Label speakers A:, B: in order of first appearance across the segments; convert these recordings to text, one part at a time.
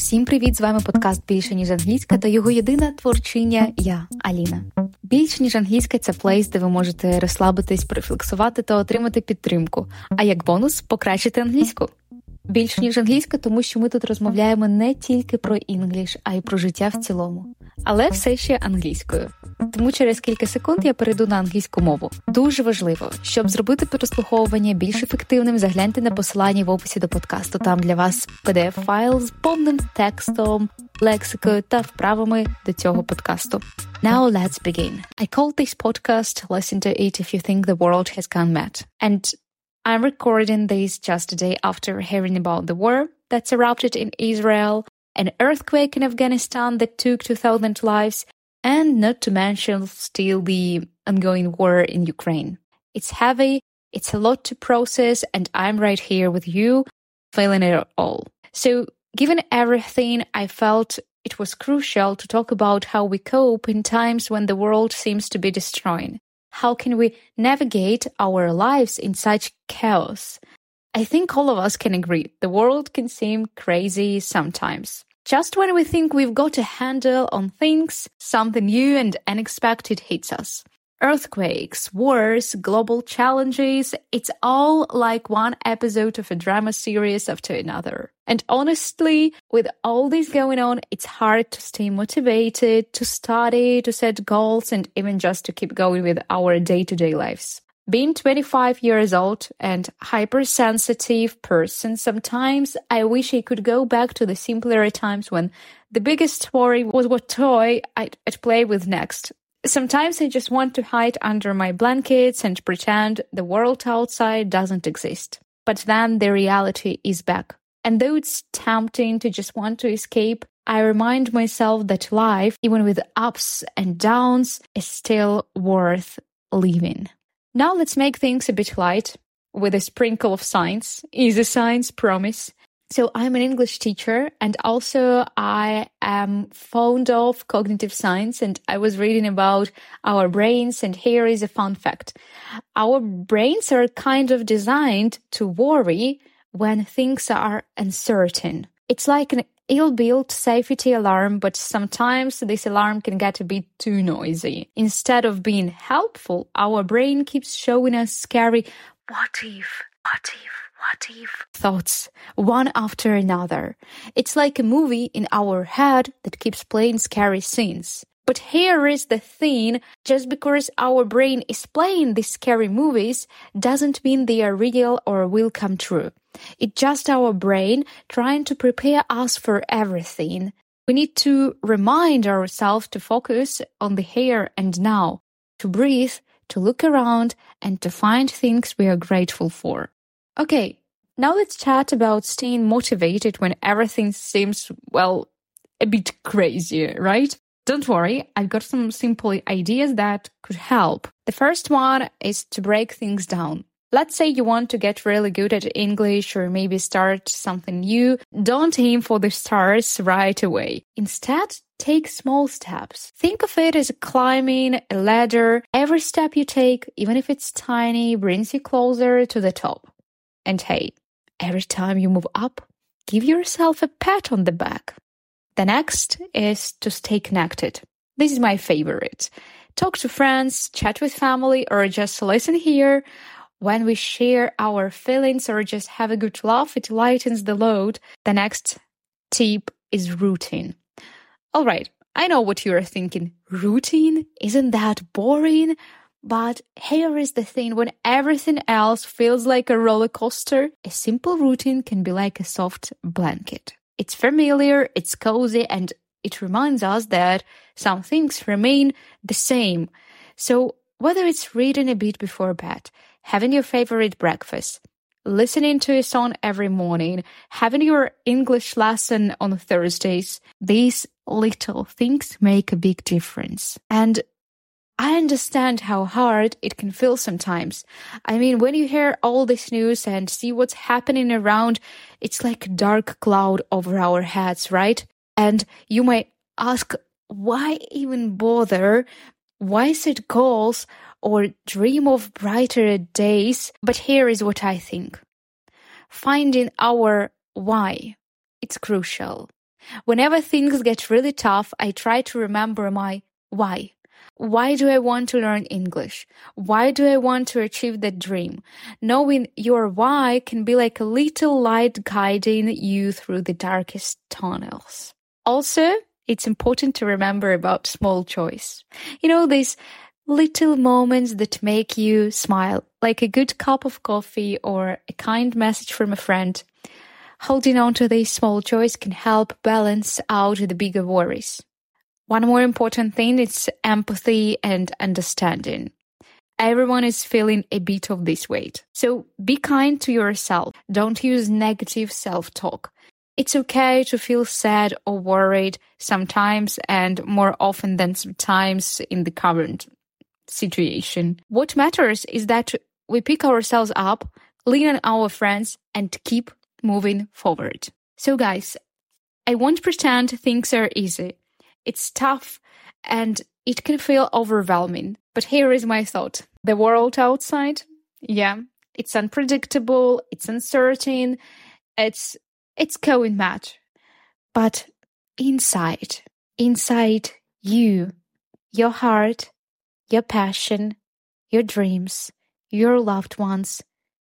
A: Всім привіт! З вами подкаст Більше ніж англійська та його єдина творчиня. Я Аліна. Більше ніж англійська це плейс, де ви можете розслабитись, профлексувати та отримати підтримку. А як бонус покращити англійську. Більше ніж англійська, тому що ми тут розмовляємо не тільки про інгліш, а й про життя в цілому, але все ще англійською. Тому через кілька секунд я перейду на англійську мову. Дуже важливо, щоб зробити прослуховування більш ефективним, загляньте на посилання в описі до подкасту. Там для вас pdf файл з повним текстом, лексикою та вправами до цього подкасту. Now let's begin. I called this podcast Listen to It If You Think the World Has Gone Mad. And I'm recording this just a day after hearing about the war that's erupted in Israel, an earthquake in Afghanistan that took 2,000 lives, and not to mention still the ongoing war in Ukraine. It's heavy, it's a lot to process, and I'm right here with you, feeling it all. So, given everything, I felt it was crucial to talk about how we cope in times when the world seems to be destroying. How can we navigate our lives in such chaos? I think all of us can agree the world can seem crazy sometimes. Just when we think we've got a handle on things, something new and unexpected hits us. Earthquakes, wars, global challenges, it's all like one episode of a drama series after another. And honestly, with all this going on, it's hard to stay motivated, to study, to set goals, and even just to keep going with our day to day lives. Being 25 years old and hypersensitive person, sometimes I wish I could go back to the simpler times when the biggest worry was what toy I'd, I'd play with next. Sometimes I just want to hide under my blankets and pretend the world outside doesn't exist. But then the reality is back. And though it's tempting to just want to escape, I remind myself that life, even with ups and downs, is still worth living. Now let's make things a bit light with a sprinkle of science. Easy science, promise. So I'm an English teacher and also I am fond of cognitive science and I was reading about our brains and here is a fun fact. Our brains are kind of designed to worry when things are uncertain. It's like an ill-built safety alarm, but sometimes this alarm can get a bit too noisy. Instead of being helpful, our brain keeps showing us scary what if, what if, what if thoughts one after another. It's like a movie in our head that keeps playing scary scenes. But here is the thing just because our brain is playing these scary movies doesn't mean they are real or will come true. It's just our brain trying to prepare us for everything. We need to remind ourselves to focus on the here and now, to breathe, to look around, and to find things we are grateful for. Okay, now let's chat about staying motivated when everything seems, well, a bit crazy, right? Don't worry, I've got some simple ideas that could help. The first one is to break things down. Let's say you want to get really good at English or maybe start something new. Don't aim for the stars right away. Instead, take small steps. Think of it as climbing a ladder. Every step you take, even if it's tiny, brings you closer to the top. And hey, every time you move up, give yourself a pat on the back. The next is to stay connected. This is my favorite. Talk to friends, chat with family, or just listen here. When we share our feelings or just have a good laugh, it lightens the load. The next tip is routine. All right, I know what you're thinking. Routine? Isn't that boring? But here is the thing when everything else feels like a roller coaster, a simple routine can be like a soft blanket. It's familiar, it's cozy, and it reminds us that some things remain the same. So, whether it's reading a bit before bed, having your favorite breakfast, listening to a song every morning, having your English lesson on Thursdays, these little things make a big difference. And I understand how hard it can feel sometimes. I mean, when you hear all this news and see what's happening around, it's like a dark cloud over our heads, right? And you might ask, why even bother? Why set goals or dream of brighter days? But here is what I think. Finding our why. It's crucial. Whenever things get really tough, I try to remember my why. Why do I want to learn English? Why do I want to achieve that dream? Knowing your why can be like a little light guiding you through the darkest tunnels. Also, it's important to remember about small choice. You know, these little moments that make you smile, like a good cup of coffee or a kind message from a friend. Holding on to these small joys can help balance out the bigger worries. One more important thing is empathy and understanding. Everyone is feeling a bit of this weight. So be kind to yourself. Don't use negative self talk. It's okay to feel sad or worried sometimes and more often than sometimes in the current situation. What matters is that we pick ourselves up, lean on our friends, and keep moving forward. So, guys, I won't pretend things are easy. It's tough and it can feel overwhelming. But here is my thought the world outside, yeah, it's unpredictable, it's uncertain, it's it's going mad. But inside, inside you, your heart, your passion, your dreams, your loved ones,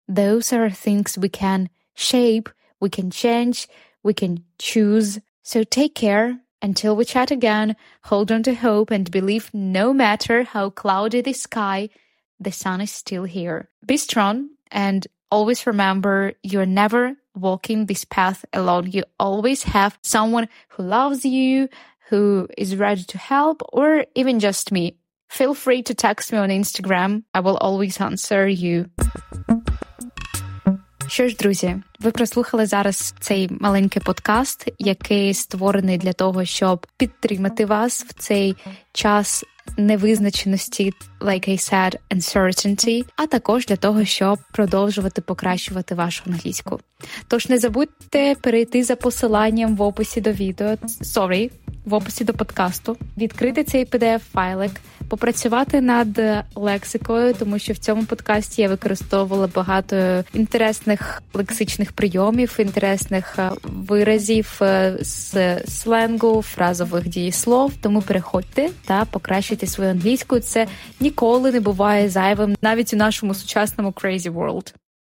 A: those are things we can shape, we can change, we can choose. So take care until we chat again. Hold on to hope and believe no matter how cloudy the sky, the sun is still here. Be strong and always remember you're never walking this path alone. You always have someone who loves you, who is ready to help, or even just me. Feel free to text me on Instagram. I will always answer you. Що ж, друзі, ви прослухали зараз цей маленький подкаст, який створений для того, щоб підтримати вас в цей час невизначеності, like I said, uncertainty, а також для того, щоб продовжувати покращувати вашу англійську. Тож не забудьте перейти за посиланням в описі до відео. Sorry, в описі до подкасту, відкрити цей pdf файлик попрацювати над лексикою, тому що в цьому подкасті я використовувала багато інтересних лексичних прийомів, інтересних виразів з сленгу, фразових дієслов. Тому переходьте та покращуйте свою англійську. Це ніколи не буває зайвим навіть у нашому сучасному crazy world.